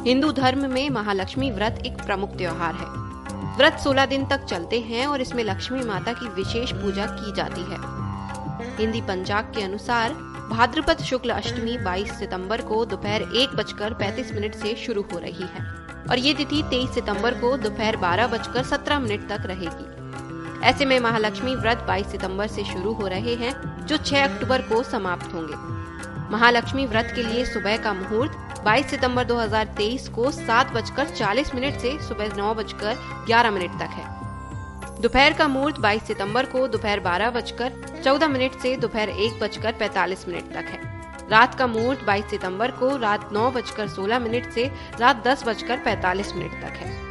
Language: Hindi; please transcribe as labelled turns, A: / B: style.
A: हिंदू धर्म में महालक्ष्मी व्रत एक प्रमुख त्योहार है। व्रत 16 दिन तक चलते हैं और इसमें लक्ष्मी माता की विशेष पूजा की जाती है। हिंदी पंचांग के अनुसार, भाद्रपद शुक्ल अष्टमी 22 सितंबर को दोपहर एक बजकर पैतीस मिनट से शुरू हो रही है और ये तिथि 23 सितंबर को दोपहर बारह बजकर सत्रह मिनट तक रहेगी। ऐसे में महालक्ष्मी व्रत 22 सितंबर से शुरू हो रहे हैं, जो 6 अक्टूबर को समाप्त होंगे। महालक्ष्मी व्रत के लिए सुबह का मुहूर्त 22 सितंबर 2023 को सात बजकर चालीस मिनट से सुबह नौ बजकर ग्यारह मिनट तक है। दोपहर का मुहूर्त 22 सितंबर को दोपहर बारह बजकर चौदह मिनट से दोपहर एक बजकर पैतालीस मिनट तक है। रात का मुहूर्त 22 सितंबर को रात नौ बजकर सोलह मिनट से रात दस बजकर पैतालीस मिनट तक है।